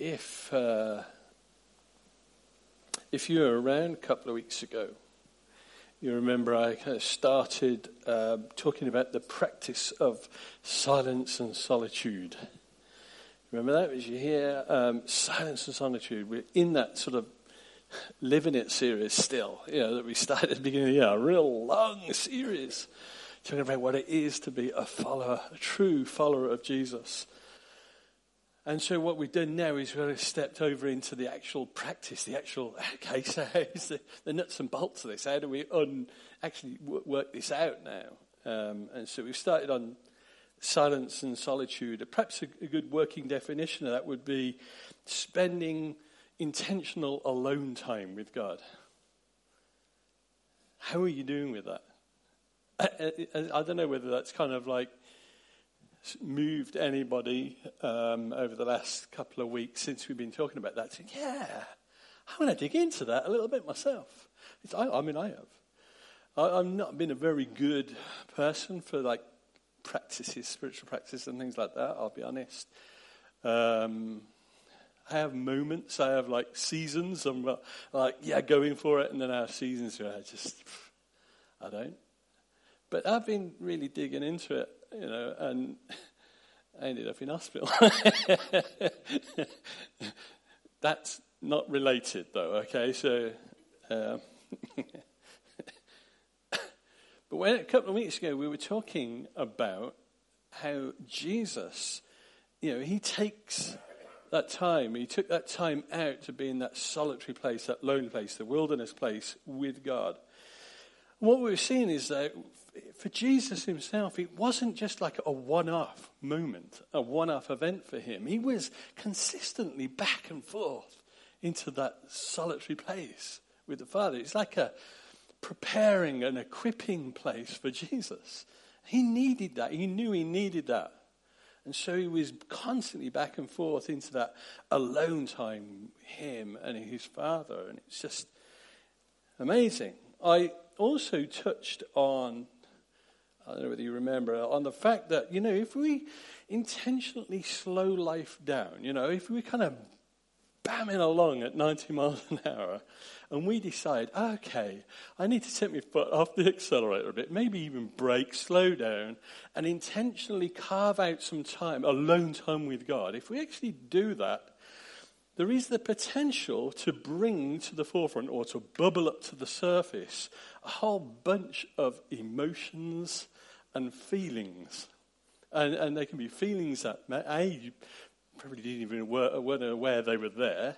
if uh, if you were around a couple of weeks ago, you remember I kind of started uh, talking about the practice of silence and solitude. Remember that? As you hear um, silence and solitude, we're in that sort of living it series still. You know that we started at the beginning of the year, a real long series talking about what it is to be a follower, a true follower of Jesus. And so what we've done now is we've stepped over into the actual practice, the actual, okay, so the, the nuts and bolts of this? How do we un, actually work this out now? Um, and so we've started on silence and solitude. Perhaps a, a good working definition of that would be spending intentional alone time with God. How are you doing with that? I, I, I don't know whether that's kind of like moved anybody um, over the last couple of weeks since we've been talking about that. Yeah, I'm going to dig into that a little bit myself. I, I, mean, I have. I, have not been a very good person for like practices, spiritual practices, and things like that. I'll be honest. Um, I have moments. I have like seasons. I'm uh, like, yeah, going for it, and then I have seasons where I just, I don't. But I've been really digging into it you know, and I ended up in hospital. That's not related, though, okay? So, um, but when, a couple of weeks ago, we were talking about how Jesus, you know, he takes that time, he took that time out to be in that solitary place, that lone place, the wilderness place with God. what we've seen is that for Jesus himself, it wasn't just like a one off moment, a one off event for him. He was consistently back and forth into that solitary place with the Father. It's like a preparing and equipping place for Jesus. He needed that. He knew he needed that. And so he was constantly back and forth into that alone time, him and his Father. And it's just amazing. I also touched on I don't know whether you remember, on the fact that, you know, if we intentionally slow life down, you know, if we kind of bamming along at 90 miles an hour and we decide, okay, I need to take my foot off the accelerator a bit, maybe even brake, slow down, and intentionally carve out some time, alone time with God, if we actually do that, there is the potential to bring to the forefront or to bubble up to the surface a whole bunch of emotions and feelings. And, and they can be feelings that, A, you probably didn't even weren't aware they were there.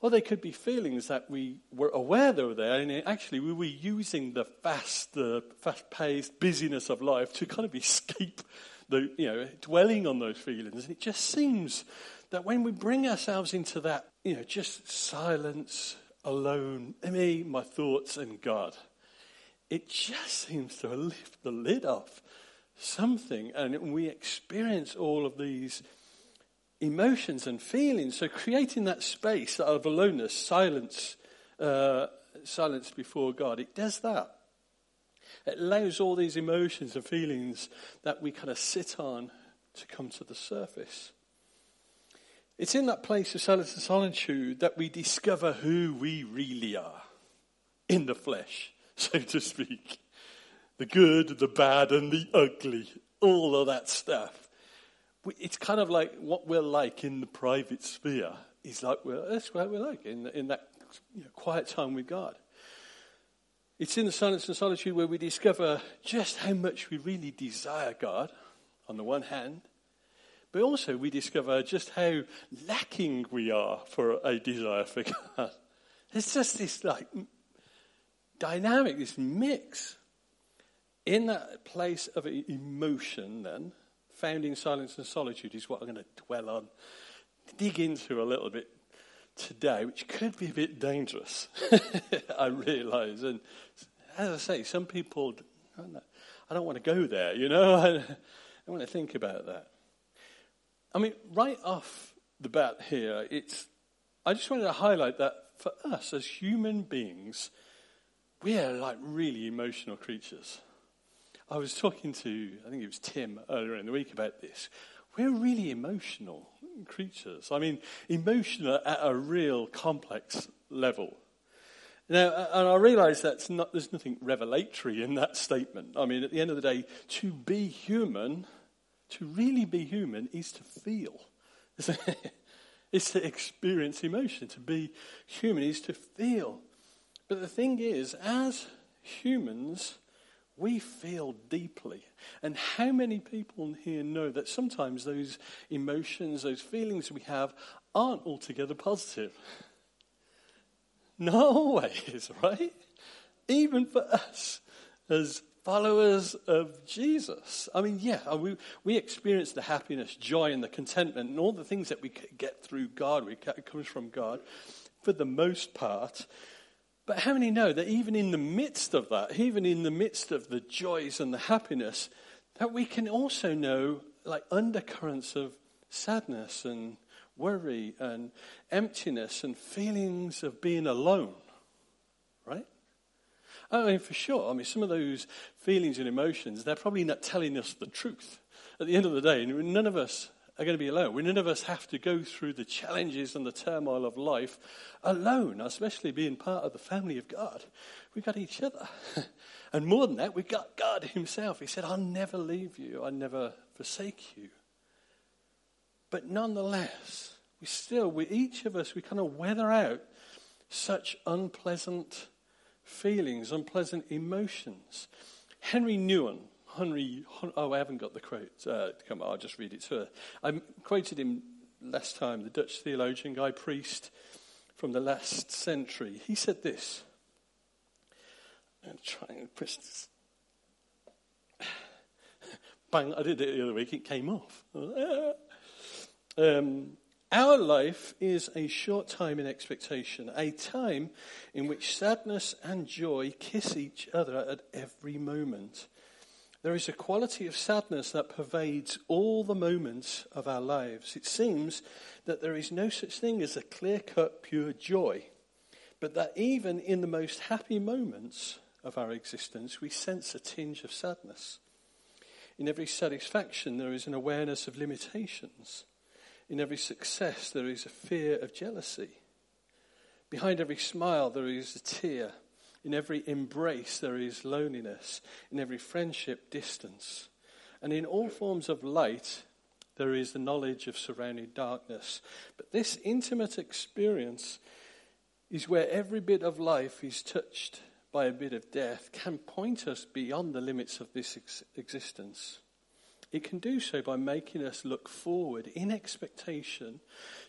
Or they could be feelings that we were aware they were there, and actually we were using the fast, the fast-paced busyness of life to kind of escape the, you know, dwelling on those feelings. And it just seems that when we bring ourselves into that, you know, just silence, alone, me, my thoughts, and God, it just seems to lift the lid off something, and we experience all of these emotions and feelings. So, creating that space of aloneness, silence, uh, silence before God, it does that. It allows all these emotions and feelings that we kind of sit on to come to the surface. It's in that place of solitude that we discover who we really are in the flesh. so to speak. The good, the bad, and the ugly. All of that stuff. It's kind of like what we're like in the private sphere is like we're, that's what we're like in, in that you know, quiet time with God. It's in the silence and solitude where we discover just how much we really desire God, on the one hand, but also we discover just how lacking we are for a desire for God. It's just this like dynamic, this mix. In that place of emotion, then, found in silence and solitude, is what I'm going to dwell on, dig into a little bit today, which could be a bit dangerous, I realize. And as I say, some people, I don't want to go there, you know? I want to think about that. I mean, right off the bat here, it's, I just wanted to highlight that for us as human beings, we are like really emotional creatures. I was talking to, I think it was Tim earlier in the week about this. we're really emotional creatures. I mean, emotional at a real complex level. Now, and I realise that's not, there's nothing revelatory in that statement. I mean, at the end of the day, to be human, to really be human, is to feel. it's to experience emotion. To be human is to feel. But the thing is, as humans, we feel deeply. And how many people here know that sometimes those emotions, those feelings we have, aren't altogether positive? Not always, right? Even for us as followers of Jesus. I mean, yeah, we, we experience the happiness, joy, and the contentment, and all the things that we get through God, we, it comes from God, for the most part. But how many know that even in the midst of that, even in the midst of the joys and the happiness, that we can also know like undercurrents of sadness and worry and emptiness and feelings of being alone? I mean, for sure. I mean, some of those feelings and emotions, they're probably not telling us the truth. At the end of the day, none of us are going to be alone. We, none of us have to go through the challenges and the turmoil of life alone, especially being part of the family of God. We've got each other. and more than that, we've got God Himself. He said, I'll never leave you, I'll never forsake you. But nonetheless, we still, we, each of us, we kind of weather out such unpleasant feelings, unpleasant emotions. Henry Nouwen, Henry, oh, I haven't got the quote. Uh, come on, I'll just read it to her. I quoted him last time, the Dutch theologian, guy priest from the last century. He said this. I'm trying to press this. Bang, I did it the other week, it came off. Um, our life is a short time in expectation, a time in which sadness and joy kiss each other at every moment. There is a quality of sadness that pervades all the moments of our lives. It seems that there is no such thing as a clear cut, pure joy, but that even in the most happy moments of our existence, we sense a tinge of sadness. In every satisfaction, there is an awareness of limitations. In every success, there is a fear of jealousy. Behind every smile, there is a tear. In every embrace, there is loneliness. In every friendship, distance. And in all forms of light, there is the knowledge of surrounding darkness. But this intimate experience is where every bit of life is touched by a bit of death, can point us beyond the limits of this ex- existence. It can do so by making us look forward in expectation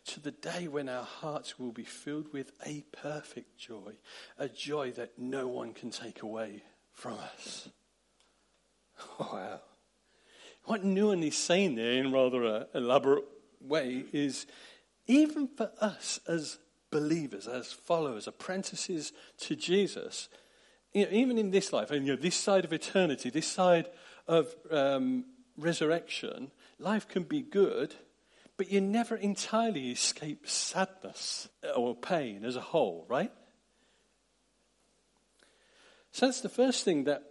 to the day when our hearts will be filled with a perfect joy, a joy that no one can take away from us. wow. What Nouwen is saying there in rather an elaborate way is even for us as believers, as followers, apprentices to Jesus, you know, even in this life, and you know, this side of eternity, this side of um, resurrection, life can be good, but you never entirely escape sadness or pain as a whole, right? So that's the first thing that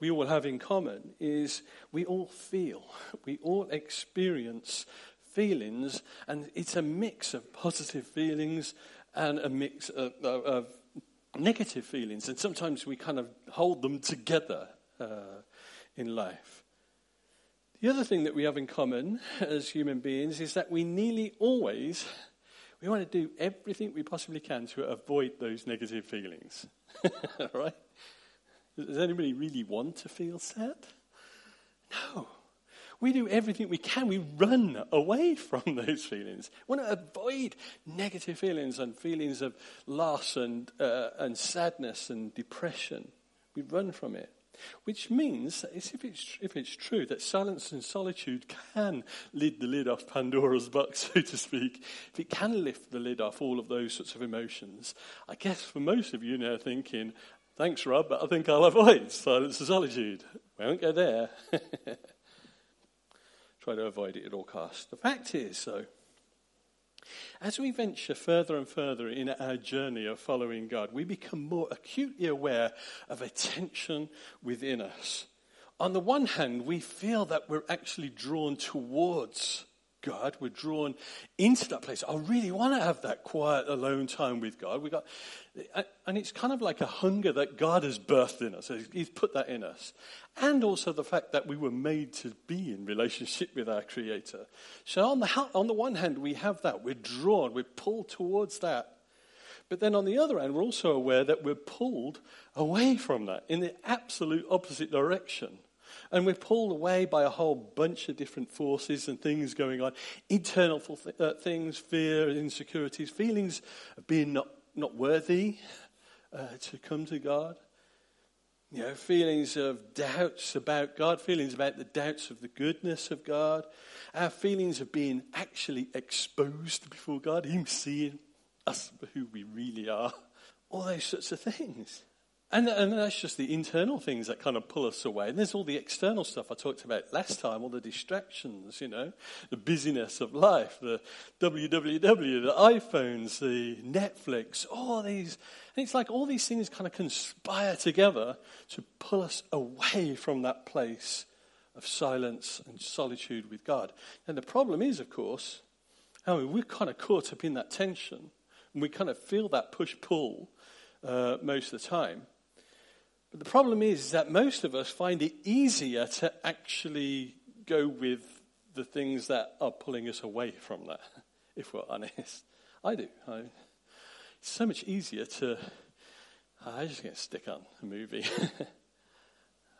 we all have in common is we all feel, we all experience feelings, and it's a mix of positive feelings and a mix of, of, of negative feelings, and sometimes we kind of hold them together uh, in life. The other thing that we have in common as human beings is that we nearly always we want to do everything we possibly can to avoid those negative feelings. right? Does anybody really want to feel sad? No. We do everything we can. We run away from those feelings. We want to avoid negative feelings and feelings of loss and, uh, and sadness and depression. We run from it. Which means, if it's, if it's true, that silence and solitude can lid the lid off Pandora's box, so to speak, if it can lift the lid off all of those sorts of emotions, I guess for most of you now thinking, thanks, Rob, but I think I'll avoid silence and solitude. We won't go there. Try to avoid it at all costs. The fact is, though, as we venture further and further in our journey of following God, we become more acutely aware of a tension within us, on the one hand, we feel that we're actually drawn towards God. We're drawn into that place. I really want to have that quiet, alone time with God. We got, and it's kind of like a hunger that God has birthed in us. He's put that in us, and also the fact that we were made to be in relationship with our Creator. So on the on the one hand, we have that. We're drawn. We're pulled towards that. But then on the other hand, we're also aware that we're pulled away from that in the absolute opposite direction. And we're pulled away by a whole bunch of different forces and things going on internal uh, things, fear, insecurities, feelings of being not, not worthy uh, to come to God. You know, feelings of doubts about God, feelings about the doubts of the goodness of God, our feelings of being actually exposed before God, Him seeing us for who we really are, all those sorts of things. And, and that's just the internal things that kind of pull us away. And there's all the external stuff I talked about last time, all the distractions, you know, the busyness of life, the WWW, the iPhones, the Netflix, all these. And it's like all these things kind of conspire together to pull us away from that place of silence and solitude with God. And the problem is, of course, I mean, we're kind of caught up in that tension. And we kind of feel that push pull uh, most of the time. But the problem is, that most of us find it easier to actually go with the things that are pulling us away from that, if we're honest. I do. I, it's so much easier to. I just going to stick on a movie. I'm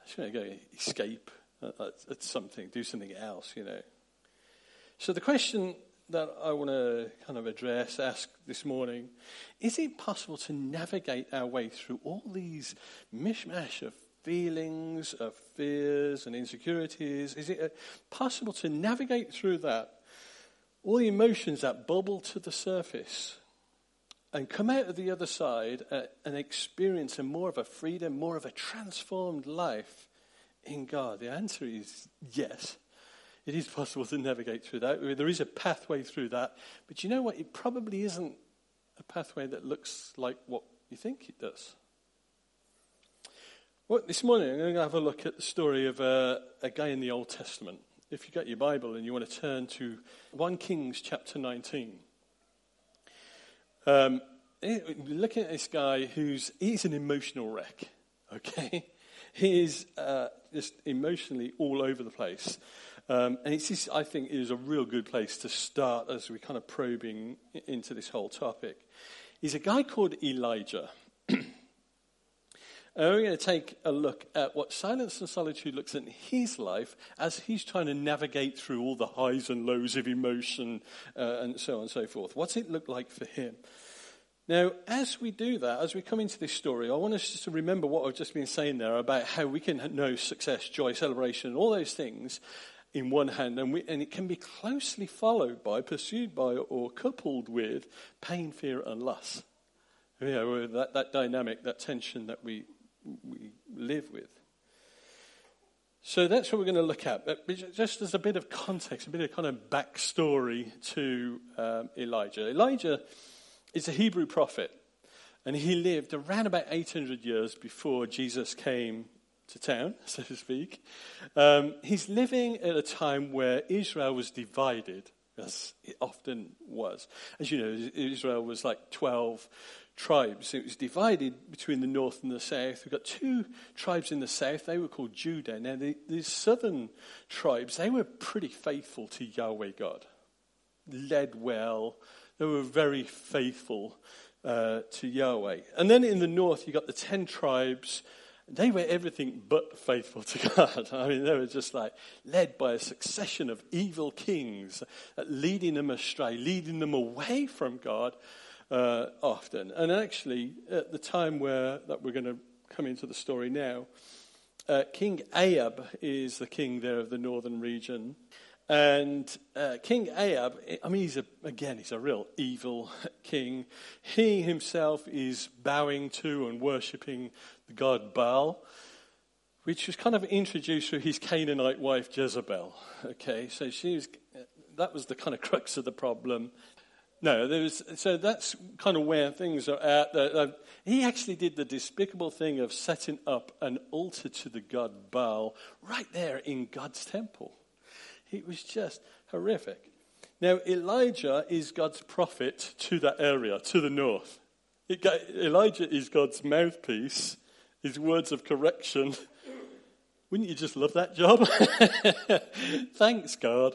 just going to go escape at, at something, do something else, you know. So the question that I want to kind of address, ask this morning is it possible to navigate our way through all these mishmash of feelings, of fears and insecurities? Is it uh, possible to navigate through that, all the emotions that bubble to the surface, and come out of the other side uh, and experience a more of a freedom, more of a transformed life in God? The answer is yes. It is possible to navigate through that. There is a pathway through that. But you know what? It probably isn't a pathway that looks like what you think it does. Well, this morning I'm going to have a look at the story of a, a guy in the Old Testament. If you've got your Bible and you want to turn to 1 Kings chapter 19. Um, looking at this guy who's he's an emotional wreck, okay? He is uh, just emotionally all over the place. Um, and it's just, I think, is a real good place to start as we're kind of probing into this whole topic. He's a guy called Elijah. and we're going to take a look at what silence and solitude looks in his life as he's trying to navigate through all the highs and lows of emotion uh, and so on and so forth. What's it look like for him? Now, as we do that, as we come into this story, I want us just to remember what I've just been saying there about how we can know success, joy, celebration, all those things in one hand, and, we, and it can be closely followed by, pursued by, or coupled with pain, fear, and lust. You know, that, that dynamic, that tension that we, we live with. So that's what we're going to look at. But just as a bit of context, a bit of kind of backstory to um, Elijah. Elijah is a Hebrew prophet, and he lived around about 800 years before Jesus came to town, so to speak. Um, he's living at a time where Israel was divided, as it often was. As you know, Israel was like 12 tribes. It was divided between the north and the south. We've got two tribes in the south. They were called Judah. Now, the, the southern tribes, they were pretty faithful to Yahweh God, led well. They were very faithful uh, to Yahweh. And then in the north, you've got the ten tribes they were everything but faithful to God. I mean, they were just like led by a succession of evil kings, uh, leading them astray, leading them away from God uh, often. And actually, at the time where that we're going to come into the story now, uh, King Ahab is the king there of the northern region. And uh, King Ahab, I mean, he's a, again, he's a real evil king. He himself is bowing to and worshipping the god Baal, which was kind of introduced through his Canaanite wife Jezebel. Okay, so she was, that was the kind of crux of the problem. No, there was, so that's kind of where things are at. Uh, he actually did the despicable thing of setting up an altar to the god Baal right there in God's temple. It was just horrific. Now, Elijah is God's prophet to that area, to the north. Got, Elijah is God's mouthpiece, his words of correction. Wouldn't you just love that job? Thanks, God.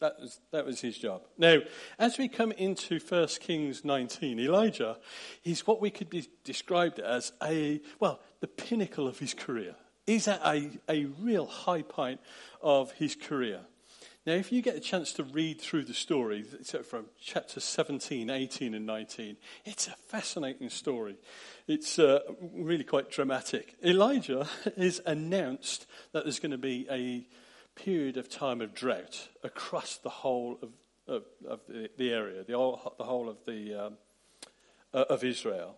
That was, that was his job. Now, as we come into 1 Kings 19, Elijah is what we could be described as a, well, the pinnacle of his career. He's at a, a real high point of his career. Now, if you get a chance to read through the story, from chapter 17, 18, and 19, it's a fascinating story. It's uh, really quite dramatic. Elijah is announced that there's going to be a period of time of drought across the whole of, of, of the, the, area, the whole, the whole of, the, um, uh, of Israel.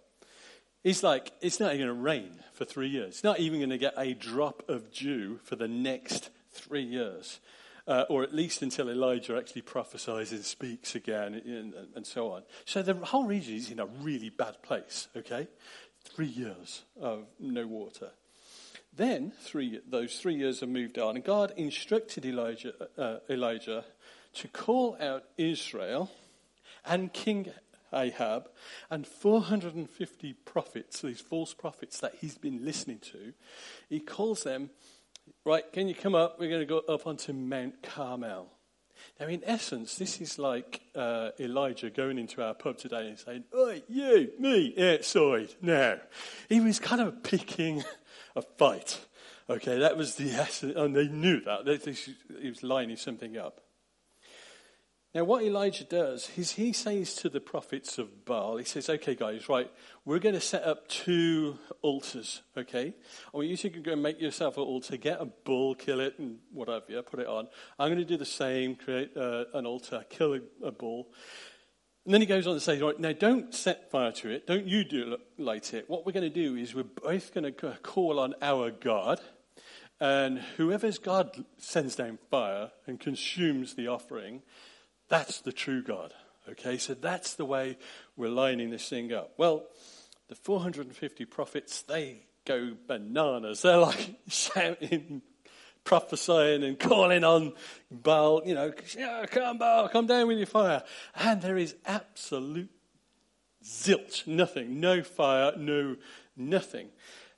He's like, it's not even going to rain for three years. It's not even going to get a drop of dew for the next three years. Uh, or at least until Elijah actually prophesies and speaks again, and, and, so on. So the whole region is in a really bad place, okay? Three years of no water. Then three, those three years have moved on, and God instructed Elijah, uh, Elijah to call out Israel and King Ahab and 450 prophets, these false prophets that he's been listening to. He calls them, right, can you come up? We're going to go up onto Mount Carmel. Now, in essence, this is like uh, Elijah going into our pub today and saying, Oi, you, me, outside now. He was kind of picking a fight. Okay, that was the essence, and they knew that. he was lining something up. Now, what Elijah does is he says to the prophets of Baal, he says, okay, guys, right, we're going to set up two altars, okay? I want you to go and make yourself an altar, get a bull, kill it, and whatever, yeah, put it on. I'm going to do the same, create uh, an altar, kill a, a bull. And then he goes on to say, right, now don't set fire to it. Don't you do light it. What we're going to do is we're both going to call on our God. And whoever's God sends down fire and consumes the offering, that's the true God. Okay, so that's the way we're lining this thing up. Well, the 450 prophets, they go bananas. They're like shouting prophesying and calling on Baal, you know, come Baal, come down with your fire. And there is absolute zilch, nothing, no fire, no nothing.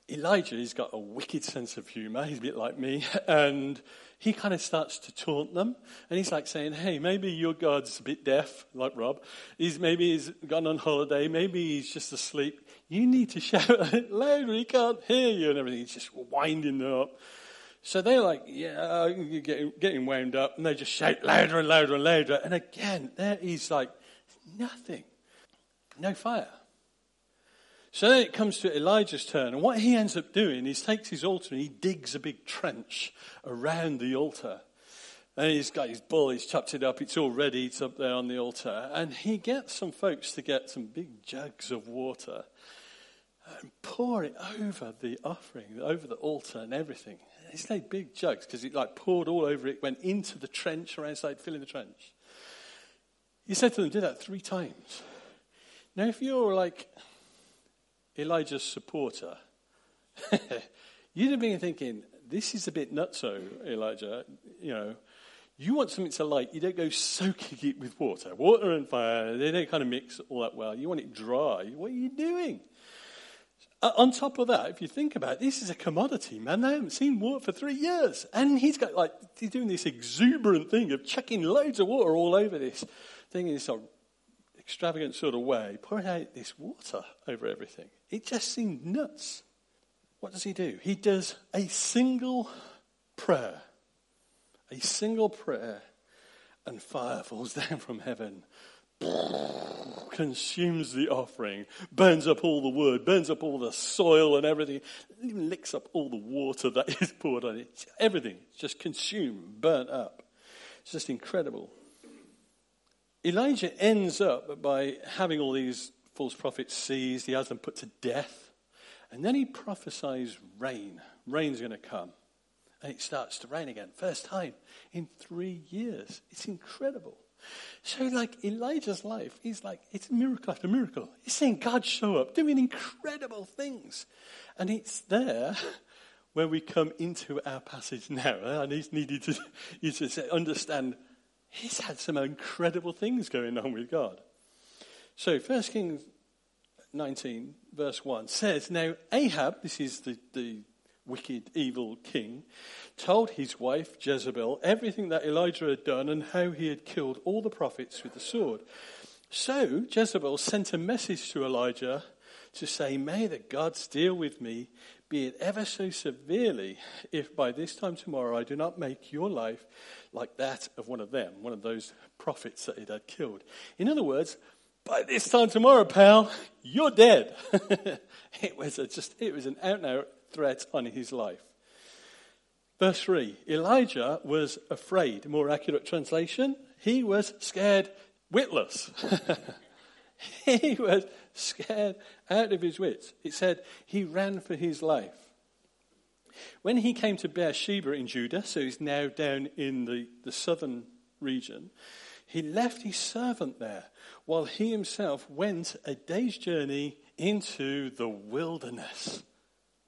Elijah, he's got a wicked sense of humor. He's a bit like me. And he kind of starts to taunt them. And he's like saying, hey, maybe your God's a bit deaf, like Rob. He's, maybe he's gone on holiday. Maybe he's just asleep. You need to shout a bit louder. He can't hear you and everything. He's just winding them up. So they're like, yeah, you're getting, getting wound up, and they just shout louder and louder and louder. And again, there is like nothing, no fire. So then it comes to Elijah's turn, and what he ends up doing is takes his altar and he digs a big trench around the altar. And he's got his bull, he's chopped it up, it's all ready, it's up there on the altar. And he gets some folks to get some big jugs of water and pour it over the offering, over the altar and everything. It's like big jugs because it like poured all over it, went into the trench around inside, filling the trench. He said to them, do that three times. Now, if you're like Elijah's supporter, you'd have been thinking, this is a bit nutso, Elijah. You know, you want something to light, you don't go soaking it with water. Water and fire, they don't kind of mix all that well. You want it dry. What are you doing? Uh, on top of that, if you think about it, this is a commodity, man. They haven't seen water for three years. And he's got like, he's doing this exuberant thing of chucking loads of water all over this thing in this extravagant sort of way, pouring out this water over everything. It just seemed nuts. What does he do? He does a single prayer. A single prayer, and fire falls down from heaven consumes the offering, burns up all the wood, burns up all the soil and everything, even licks up all the water that is poured on it. Everything just consumed, burnt up. It's just incredible. Elijah ends up by having all these false prophets seized, he has them put to death, and then he prophesies rain. Rain's going to come. And it starts to rain again. First time in three years. It's incredible. So, like Elijah's life, he's like, it's miracle after miracle. He's seeing God show up, doing incredible things. And it's there where we come into our passage now. And he's needed to, to understand he's had some incredible things going on with God. So, 1 Kings 19, verse 1 says, Now Ahab, this is the, the wicked, evil king, told his wife Jezebel everything that Elijah had done and how he had killed all the prophets with the sword. So Jezebel sent a message to Elijah to say, May the gods deal with me, be it ever so severely, if by this time tomorrow I do not make your life like that of one of them, one of those prophets that he had killed. In other words, by this time tomorrow, pal, you're dead. it was just, it was an out and out threat on his life. Verse 3 Elijah was afraid. More accurate translation, he was scared witless. he was scared out of his wits. It said he ran for his life. When he came to Beersheba in Judah, so he's now down in the, the southern region, he left his servant there while he himself went a day's journey into the wilderness.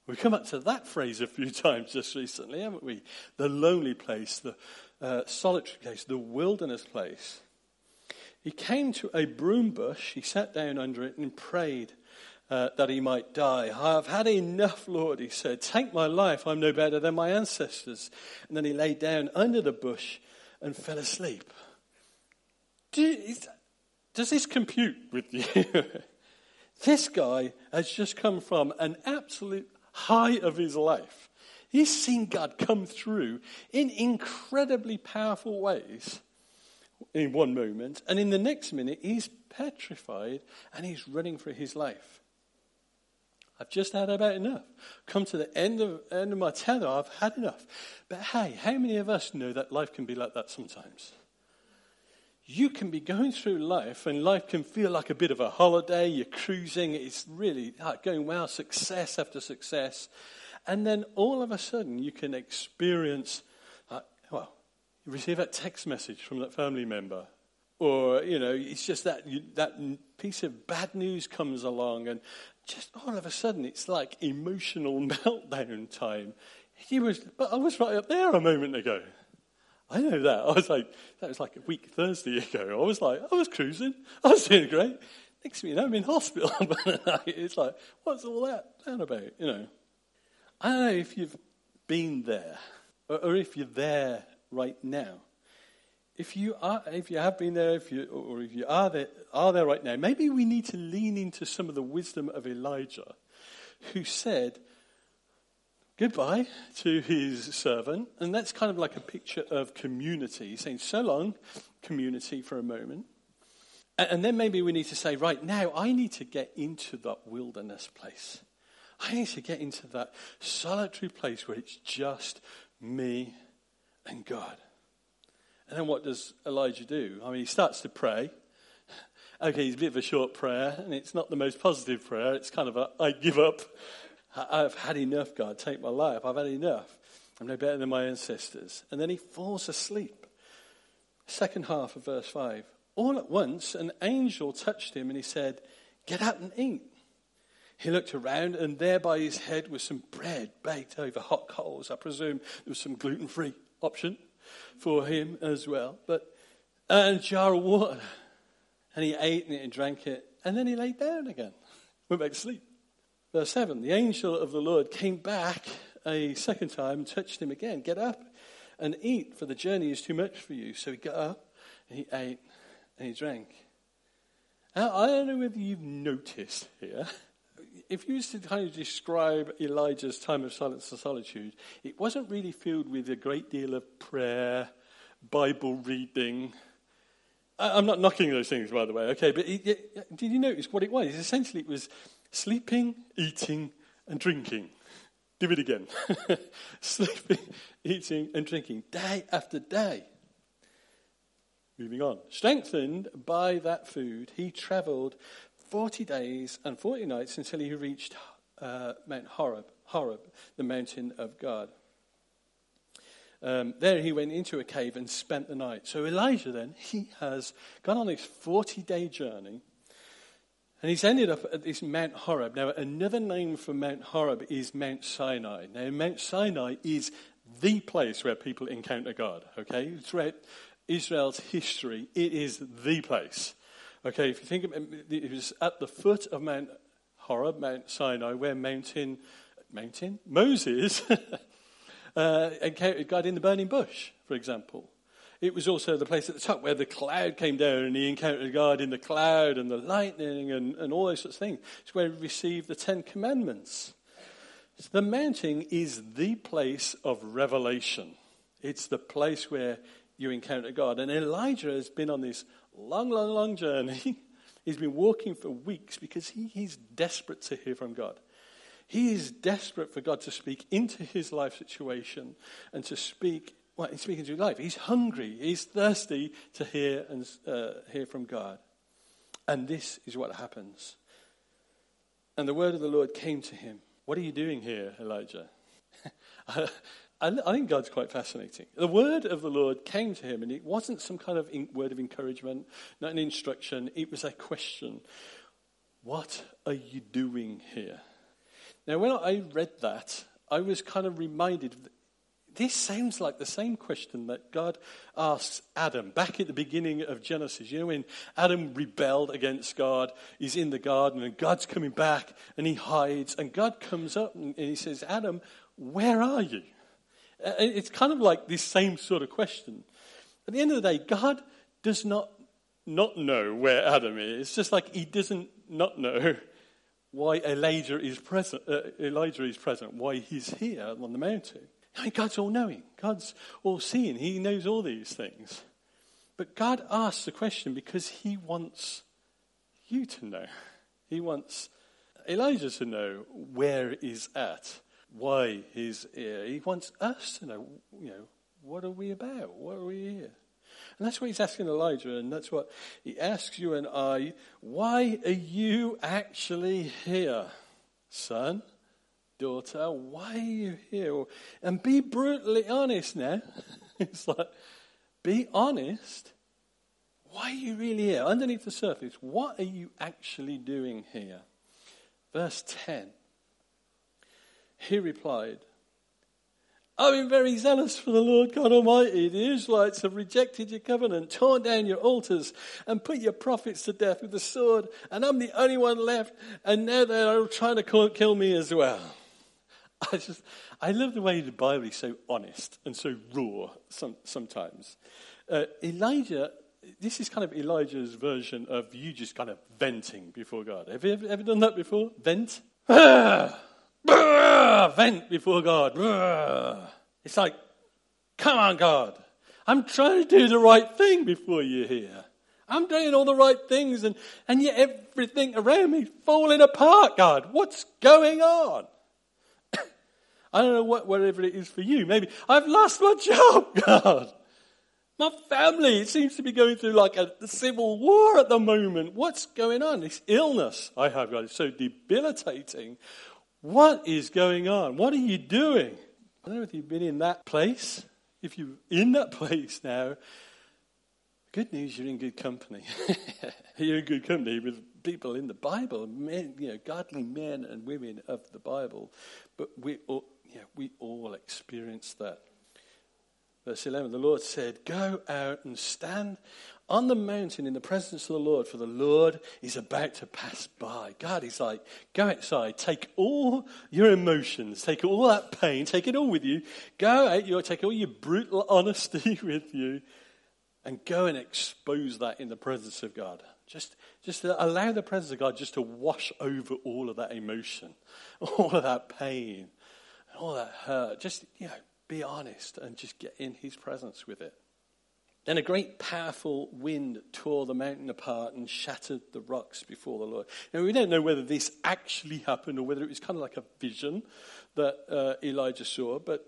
We've come up to that phrase a few times just recently, haven't we? The lonely place, the uh, solitary place, the wilderness place. He came to a broom bush, he sat down under it and prayed uh, that he might die. I have had enough, Lord, he said. Take my life, I'm no better than my ancestors. And then he lay down under the bush and fell asleep. Do, does this compute with you? this guy has just come from an absolute high of his life. He's seen God come through in incredibly powerful ways in one moment, and in the next minute, he's petrified and he's running for his life. I've just had about enough. Come to the end of, end of my tether, I've had enough. But hey, how many of us know that life can be like that sometimes? You can be going through life and life can feel like a bit of a holiday. You're cruising, it's really going well, success after success. And then all of a sudden you can experience, uh, well, you receive a text message from that family member. Or, you know, it's just that, you, that piece of bad news comes along and just all of a sudden it's like emotional meltdown time. He was, but I was right up there a moment ago. I know that. I was like, that was like a week Thursday ago. I was like, I was cruising. I was doing great. Next thing you know, I'm in hospital. it's like, what's all that down about? You know. I don't know if you've been there or, or if you're there right now. If you are, if you have been there, if you, or if you are there, are there right now, maybe we need to lean into some of the wisdom of Elijah, who said goodbye to his servant, and that's kind of like a picture of community. He's saying, "So long, community," for a moment, and then maybe we need to say, "Right now, I need to get into that wilderness place. I need to get into that solitary place where it's just me and God. And then what does Elijah do? I mean, he starts to pray. Okay, it's a bit of a short prayer, and it's not the most positive prayer. It's kind of a, I give up. I've had enough, God. Take my life. I've had enough. I'm no better than my ancestors. And then he falls asleep. Second half of verse 5. All at once, an angel touched him and he said, Get up and eat. He looked around, and there by his head was some bread baked over hot coals. I presume there was some gluten free option for him as well. But and a jar of water. And he ate it and drank it, and then he lay down again, went back to sleep. Verse 7 The angel of the Lord came back a second time and touched him again. Get up and eat, for the journey is too much for you. So he got up and he ate and he drank. Now, I don't know whether you've noticed here if you used to kind of describe Elijah's time of silence and solitude, it wasn't really filled with a great deal of prayer, Bible reading. I'm not knocking those things, by the way, okay, but it, it, did you notice what it was? Essentially, it was sleeping, eating, and drinking. Do it again. sleeping, eating, and drinking, day after day. Moving on. Strengthened by that food, he traveled 40 days and 40 nights until he reached uh, Mount Horeb, Horeb, the mountain of God. Um, there he went into a cave and spent the night. So Elijah then, he has gone on this 40 day journey and he's ended up at this Mount Horeb. Now, another name for Mount Horeb is Mount Sinai. Now, Mount Sinai is the place where people encounter God, okay? Throughout Israel's history, it is the place. Okay, if you think it, it was at the foot of Mount Horeb, Mount Sinai, where mountain, mountain? Moses uh, encountered God in the burning bush, for example. It was also the place at the top where the cloud came down and he encountered God in the cloud and the lightning and, and all those sorts of things. It's where he received the Ten Commandments. So the mountain is the place of revelation. It's the place where you encounter God. And Elijah has been on this long, long, long journey. He's been walking for weeks because he desperate to hear from God. He is desperate for God to speak into his life situation and to speak well, he's speaking to life. He's hungry. He's thirsty to hear and uh, hear from God. And this is what happens. And the word of the Lord came to him. What are you doing here, Elijah? I think God's quite fascinating. The word of the Lord came to him, and it wasn't some kind of word of encouragement, not an instruction. It was a question What are you doing here? Now, when I read that, I was kind of reminded this sounds like the same question that God asks Adam back at the beginning of Genesis. You know, when Adam rebelled against God, he's in the garden and God's coming back and he hides. And God comes up and he says, Adam, where are you? It's kind of like this same sort of question. At the end of the day, God does not not know where Adam is, it's just like he doesn't not know why Elijah is present, uh, Elijah is present, why he's here on the mountain. I mean, God's all knowing, God's all seeing, He knows all these things. But God asks the question because He wants you to know. He wants Elijah to know where he's at, why he's here. He wants us to know, you know, what are we about? What are we here? And that's what he's asking Elijah, and that's what he asks you and I. Why are you actually here, son? Daughter, why are you here? And be brutally honest now. it's like, be honest. Why are you really here? Underneath the surface, what are you actually doing here? Verse 10. He replied, I've been very zealous for the Lord God Almighty. The Israelites have rejected your covenant, torn down your altars, and put your prophets to death with the sword, and I'm the only one left, and now they're trying to kill me as well. I just, I love the way the Bible is so honest and so raw some, sometimes. Uh, Elijah, this is kind of Elijah's version of you just kind of venting before God. Have you ever, ever done that before? Vent? vent before God. It's like, come on, God. I'm trying to do the right thing before you're here. I'm doing all the right things, and, and yet everything around me falling apart, God. What's going on? I don't know what, whatever it is for you. Maybe I've lost my job, God. My family seems to be going through like a, a civil war at the moment. What's going on? This illness I have, God, is so debilitating. What is going on? What are you doing? I don't know if you've been in that place. If you're in that place now, good news, you're in good company. you're in good company with people in the Bible, men, you know, godly men and women of the Bible. But we yeah, we all experience that. Verse 11 The Lord said, Go out and stand on the mountain in the presence of the Lord, for the Lord is about to pass by. God is like, Go outside, take all your emotions, take all that pain, take it all with you. Go out, you take all your brutal honesty with you, and go and expose that in the presence of God. Just, just allow the presence of God just to wash over all of that emotion, all of that pain, all that hurt. Just, you know, be honest and just get in his presence with it. Then a great powerful wind tore the mountain apart and shattered the rocks before the Lord. Now, we don't know whether this actually happened or whether it was kind of like a vision that uh, Elijah saw, but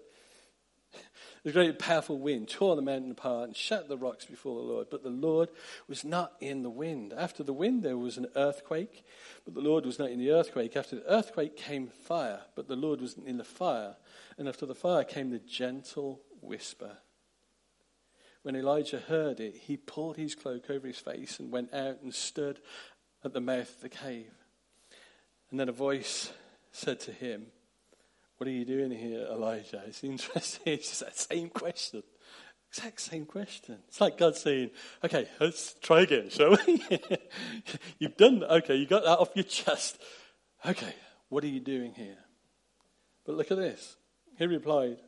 the great powerful wind tore the mountain apart and shattered the rocks before the Lord. But the Lord was not in the wind. After the wind, there was an earthquake, but the Lord was not in the earthquake. After the earthquake came fire, but the Lord wasn't in the fire. And after the fire came the gentle whisper. When Elijah heard it, he pulled his cloak over his face and went out and stood at the mouth of the cave. And then a voice said to him, What are you doing here, Elijah? It's interesting. It's just that same question. Exact same question. It's like God saying, Okay, let's try again, shall we? You've done, that. okay, you got that off your chest. Okay, what are you doing here? But look at this. He replied,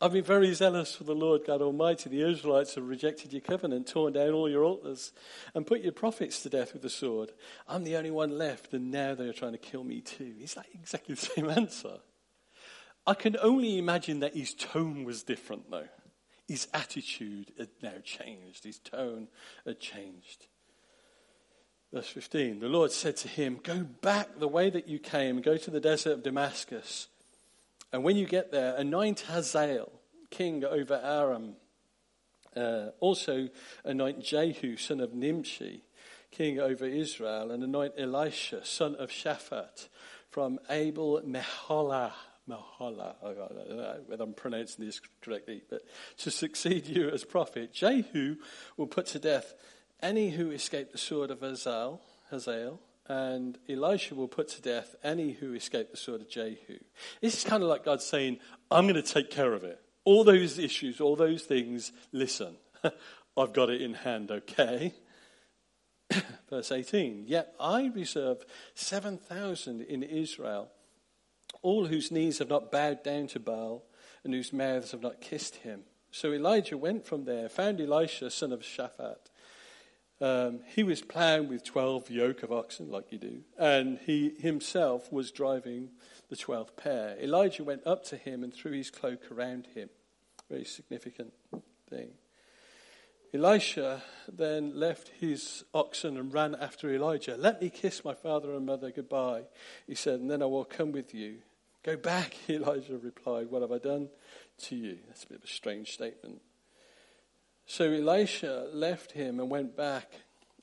I've been very zealous for the Lord God Almighty. The Israelites have rejected your covenant, torn down all your altars, and put your prophets to death with the sword. I'm the only one left, and now they're trying to kill me too. Is that exactly the same answer? I can only imagine that his tone was different, though. His attitude had now changed, his tone had changed. Verse 15 The Lord said to him, Go back the way that you came, go to the desert of Damascus. And when you get there, anoint Hazael, king over Aram. Uh, also, anoint Jehu, son of Nimshi, king over Israel, and anoint Elisha, son of Shaphat, from Abel Meholah. Know whether I'm pronouncing this correctly, but to succeed you as prophet. Jehu will put to death any who escape the sword of Hazael, Hazael and Elisha will put to death any who escape the sword of Jehu. This is kind of like God saying, I'm going to take care of it. All those issues, all those things, listen, I've got it in hand, okay? Verse 18 Yet I reserve 7,000 in Israel, all whose knees have not bowed down to Baal and whose mouths have not kissed him. So Elijah went from there, found Elisha, son of Shaphat um, he was ploughing with 12 yoke of oxen, like you do, and he himself was driving the 12th pair. Elijah went up to him and threw his cloak around him. Very significant thing. Elisha then left his oxen and ran after Elijah. Let me kiss my father and mother goodbye, he said, and then I will come with you. Go back, Elijah replied. What have I done to you? That's a bit of a strange statement. So Elisha left him and went back.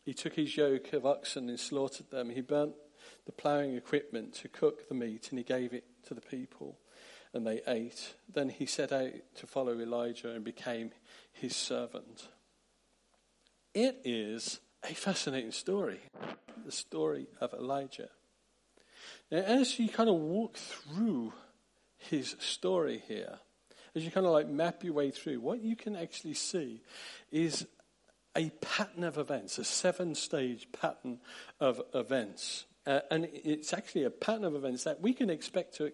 He took his yoke of oxen and slaughtered them. He burnt the ploughing equipment to cook the meat and he gave it to the people and they ate. Then he set out to follow Elijah and became his servant. It is a fascinating story, the story of Elijah. Now, as you kind of walk through his story here, as you kind of like map your way through, what you can actually see is a pattern of events, a seven stage pattern of events. Uh, and it's actually a pattern of events that we can expect to,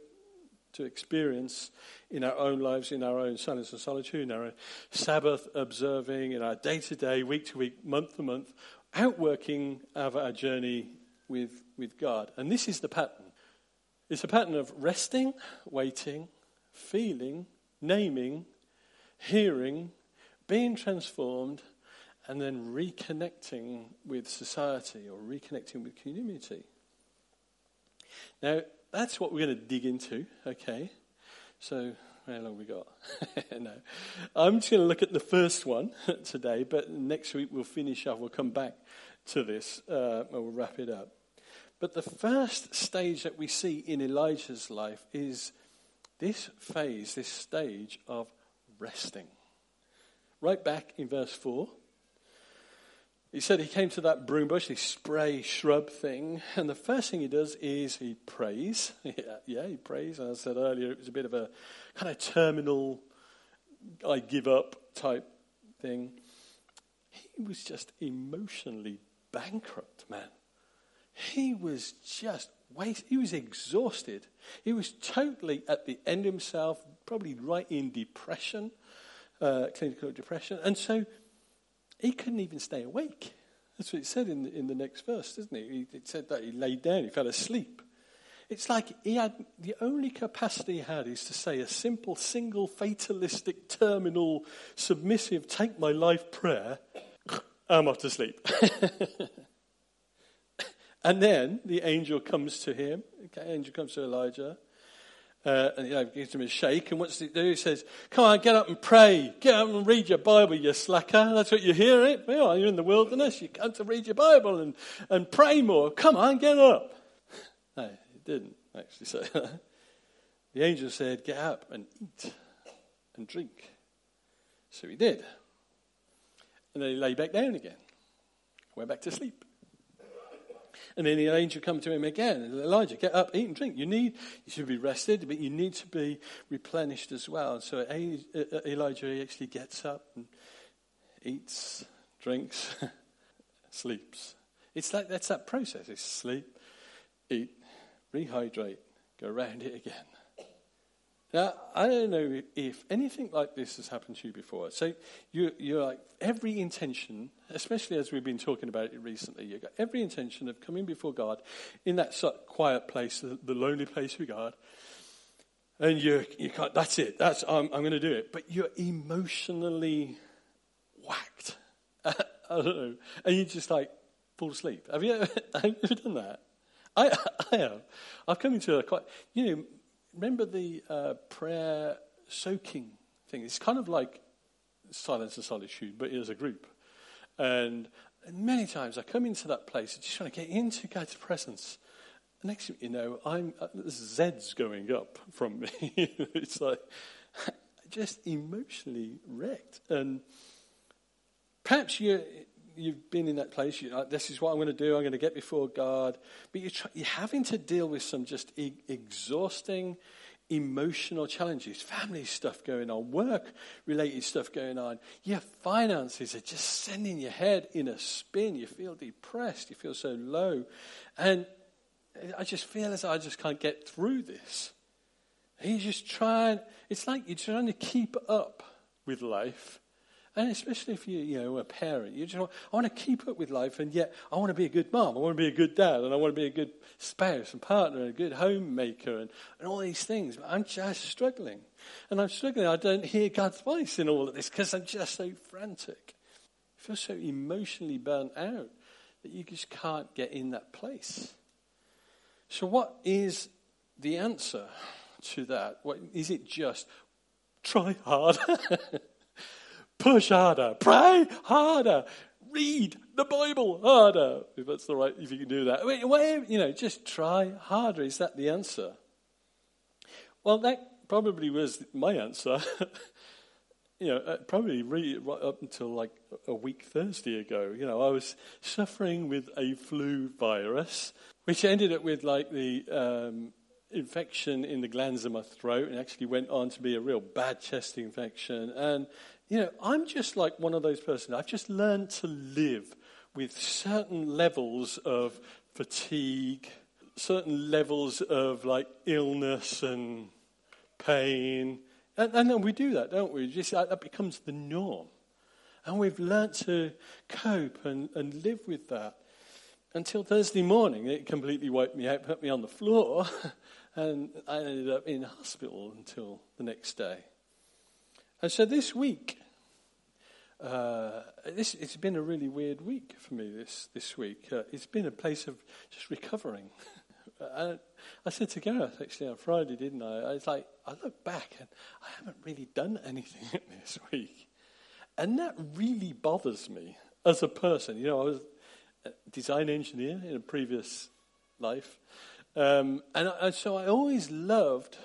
to experience in our own lives, in our own silence and solitude, in our Sabbath observing, in our day to day, week to week, month to month, outworking of our journey with, with God. And this is the pattern. It's a pattern of resting, waiting, feeling, naming, hearing, being transformed, and then reconnecting with society or reconnecting with community. Now, that's what we're going to dig into, okay? So, how long we got? no. I'm just going to look at the first one today, but next week we'll finish off. We'll come back to this uh, and we'll wrap it up. But the first stage that we see in Elijah's life is this phase, this stage of resting. Right back in verse 4, he said he came to that broom bush, this spray shrub thing, and the first thing he does is he prays. yeah, yeah, he prays. As I said earlier, it was a bit of a kind of terminal, I give up type thing. He was just emotionally bankrupt, man. He was just waste. He was exhausted. He was totally at the end himself, probably right in depression, uh, clinical depression. And so he couldn't even stay awake. That's what it said in the, in the next verse, doesn't it? It said that he laid down, he fell asleep. It's like he had the only capacity he had is to say a simple, single, fatalistic, terminal, submissive, take my life prayer. I'm off to sleep. And then the angel comes to him. Okay, angel comes to Elijah. Uh, and you know, gives him a shake. And what's he do? He says, Come on, get up and pray. Get up and read your Bible, you slacker. That's what you hear it. Well, you're in the wilderness. You come to read your Bible and, and pray more. Come on, get up. No, he didn't actually say that. The angel said, Get up and eat. and drink. So he did. And then he lay back down again, went back to sleep. And then the angel come to him again. Elijah, get up, eat and drink. You need, you should be rested, but you need to be replenished as well. So uh, Elijah actually gets up and eats, drinks, sleeps. It's like that's that process. It's sleep, eat, rehydrate, go around it again. Now, I don't know if anything like this has happened to you before. So you, you're like, every intention, especially as we've been talking about it recently, you've got every intention of coming before God in that quiet place, the, the lonely place with God. And you, you can't, that's it, that's, I'm, I'm going to do it. But you're emotionally whacked. I don't know. And you just like fall asleep. Have you ever, have you ever done that? I, I have. I've come into a quite, you know, remember the uh, prayer soaking thing? It's kind of like silence and solitude, but as a group. And, and many times I come into that place just trying to get into God's presence. Next thing you know, I'm uh, Z's going up from me. it's like just emotionally wrecked. And perhaps you you've been in that place. You, uh, this is what I'm going to do. I'm going to get before God. But you're, try, you're having to deal with some just e- exhausting emotional challenges, family stuff going on, work related stuff going on. Your finances are just sending your head in a spin. You feel depressed. You feel so low. And I just feel as I just can't get through this. He's just trying, it's like you're trying to keep up with life and especially if you, you know, a parent, you just want, I want to keep up with life, and yet I want to be a good mom, I want to be a good dad, and I want to be a good spouse and partner, and a good homemaker, and, and all these things. But I'm just struggling. And I'm struggling. I don't hear God's voice in all of this because I'm just so frantic. I feel so emotionally burnt out that you just can't get in that place. So, what is the answer to that? What, is it just try harder? Push harder. Pray harder. Read the Bible harder. If that's the right, if you can do that. Whatever, you know, just try harder. Is that the answer? Well, that probably was my answer. you know, uh, probably really right up until like a week Thursday ago. You know, I was suffering with a flu virus, which ended up with like the um, infection in the glands of my throat, and actually went on to be a real bad chest infection. And you know, I'm just like one of those persons. I've just learned to live with certain levels of fatigue, certain levels of like illness and pain. And, and then we do that, don't we? Just, uh, that becomes the norm. And we've learned to cope and, and live with that. Until Thursday morning, it completely wiped me out, put me on the floor, and I ended up in hospital until the next day. And so this week, uh, this, it's been a really weird week for me this, this week. Uh, it's been a place of just recovering. I, I said to Gareth actually on Friday, didn't I? I was like, I look back and I haven't really done anything this week. And that really bothers me as a person. You know, I was a design engineer in a previous life. Um, and, and so I always loved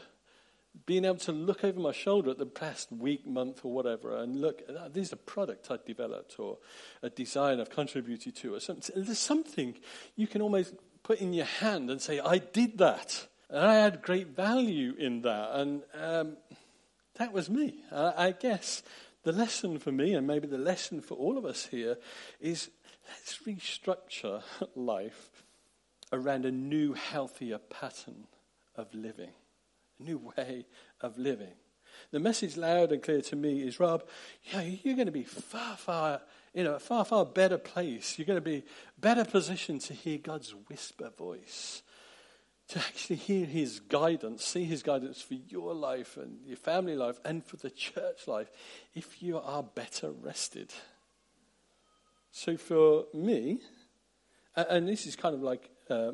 being able to look over my shoulder at the past week, month, or whatever, and look, oh, this is a product I've developed, or a design I've contributed to, or something. There's something you can almost put in your hand and say, I did that. And I had great value in that. And um, that was me. I, I guess the lesson for me, and maybe the lesson for all of us here, is let's restructure life around a new, healthier pattern of living new way of living. The message loud and clear to me is, Rob, yeah, you're going to be far, far, in a far, far better place. You're going to be better positioned to hear God's whisper voice, to actually hear His guidance, see His guidance for your life and your family life and for the church life, if you are better rested. So for me, and this is kind of like uh,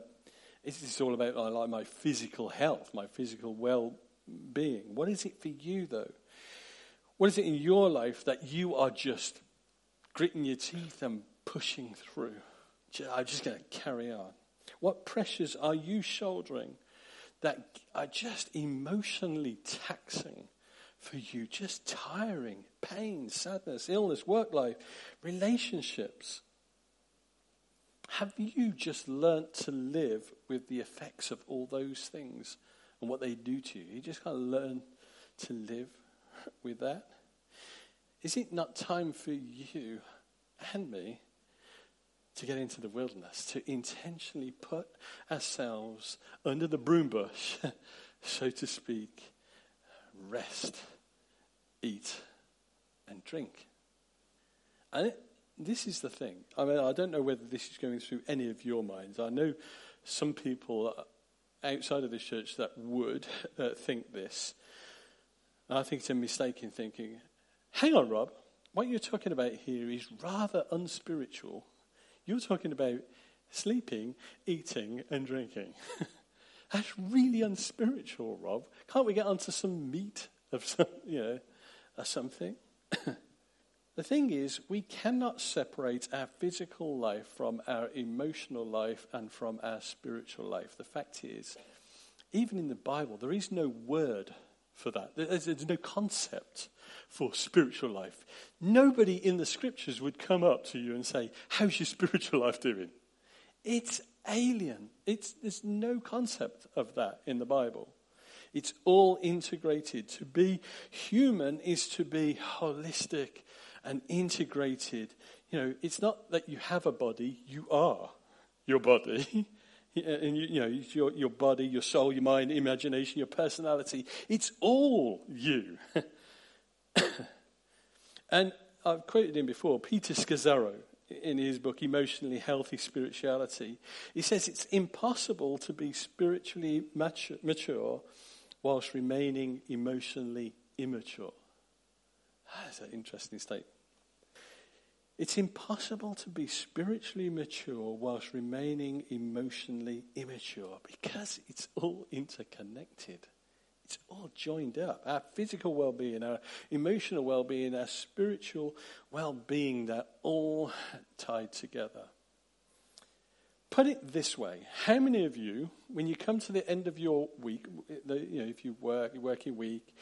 this all about like my physical health, my physical well-being. What is it for you, though? What is it in your life that you are just gritting your teeth and pushing through? I'm just going to carry on. What pressures are you shouldering that are just emotionally taxing for you just tiring, pain, sadness, illness, work life, relationships? Have you just learnt to live with the effects of all those things and what they do to you? You just kind of learn to live with that? Is it not time for you and me to get into the wilderness, to intentionally put ourselves under the broom bush, so to speak, rest, eat, and drink? And it, this is the thing. I mean, I don't know whether this is going through any of your minds. I know some people outside of the church that would uh, think this. And I think it's a mistake in thinking, hang on, Rob, what you're talking about here is rather unspiritual. You're talking about sleeping, eating, and drinking. That's really unspiritual, Rob. Can't we get onto some meat of some, you know, or something? The thing is, we cannot separate our physical life from our emotional life and from our spiritual life. The fact is, even in the Bible, there is no word for that. There's, no concept for spiritual life. Nobody in the scriptures would come up to you and say, How's your spiritual life doing? It's alien. It's, there's no concept of that in the Bible. It's all integrated. To be human is to be holistic and integrated. You know, it's not that you have a body, you are your body. and you, you know, your, your body, your soul, your mind, imagination, your personality. It's all you. and I've quoted him before, Peter Scazzero, in his book Emotionally Healthy Spirituality. He says it's impossible to be spiritually mature, mature whilst remaining emotionally immature. Ah, that's an interesting statement. It's impossible to be spiritually mature whilst remaining emotionally immature because it's all interconnected. It's all joined up. Our physical well being, our emotional well being, our spiritual well being, they're all tied together. Put it this way how many of you, when you come to the end of your week, you know, if you work, your working week,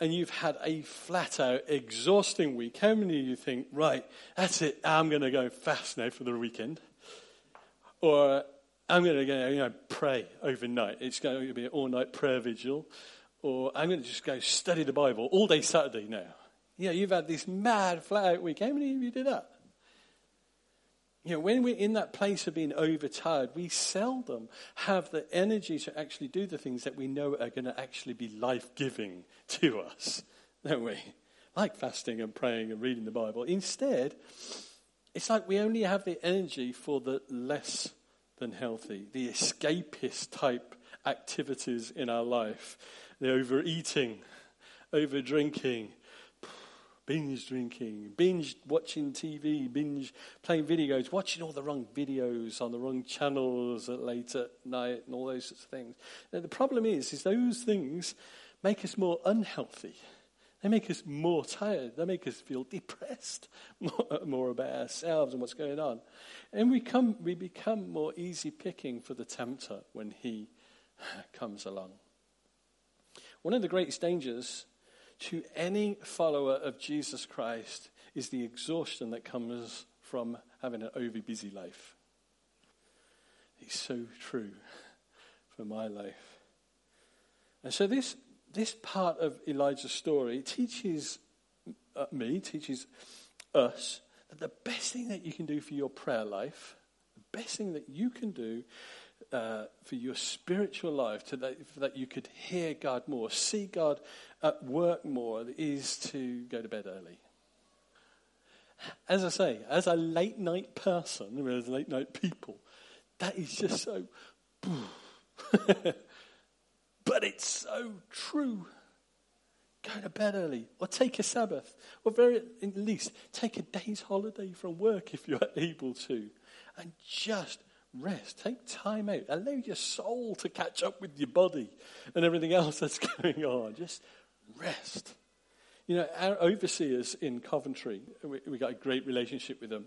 and you've had a flat out, exhausting week, how many of you think, right, that's it, I'm going to go fast now for the weekend? Or I'm going to go you know, pray overnight. It's going to be an all night prayer vigil. Or I'm going to just go study the Bible all day Saturday now. Yeah, you've had this mad, flat out week. How many of you did that? You know, when we're in that place of being overtired, we seldom have the energy to actually do the things that we know are going to actually be life giving to us, don't we? Like fasting and praying and reading the Bible. Instead, it's like we only have the energy for the less than healthy, the escapist type activities in our life, the overeating, over drinking, binge drinking, binge watching TV, binge playing videos, watching all the wrong videos on the wrong channels at late at night, and all those sorts of things. Now, the problem is, is those things make us more unhealthy. They make us more tired. They make us feel depressed more, more about ourselves and what's going on. And we, come, we become more easy picking for the tempter when he comes along. One of the greatest dangers to any follower of Jesus Christ is the exhaustion that comes from having an over busy life. It's so true for my life. And so this, this part of Elijah's story teaches uh, me, teaches us, that the best thing that you can do for your prayer life, the best thing that you can do uh, for your spiritual life, to that, that you could hear God more, see God at work more, is to go to bed early. As I say, as a late night person, as late night people, that is just so. but it's so true. Go to bed early, or take a Sabbath, or very at least take a day's holiday from work if you're able to, and just rest. Take time out. Allow your soul to catch up with your body and everything else that's going on. Just rest. You know, our overseers in Coventry, we, we got a great relationship with them.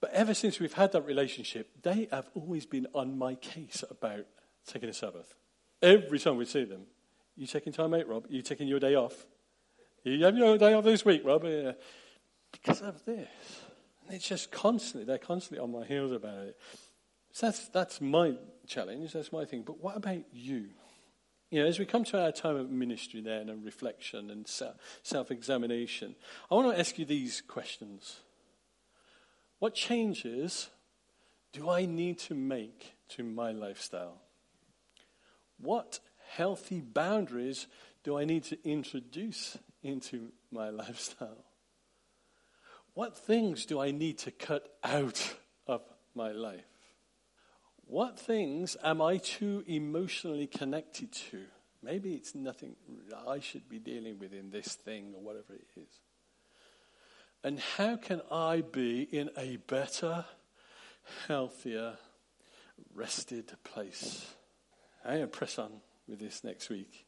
But ever since we've had that relationship, they have always been on my case about taking a Sabbath. Every time we see them, You taking time out, Rob? You taking your day off? You have your day off this week, Rob? Yeah. Because of this. And it's just constantly, they're constantly on my heels about it. So that's, that's my challenge, that's my thing. But what about you? You know, as we come to our time of ministry then and reflection and self examination, I want to ask you these questions. What changes do I need to make to my lifestyle? What healthy boundaries do I need to introduce into my lifestyle? What things do I need to cut out of my life? What things am I too emotionally connected to? Maybe it's nothing I should be dealing with in this thing or whatever it is. And how can I be in a better, healthier, rested place? I'm going to press on with this next week,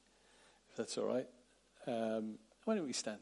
if that's all right. Um, why don't we stand?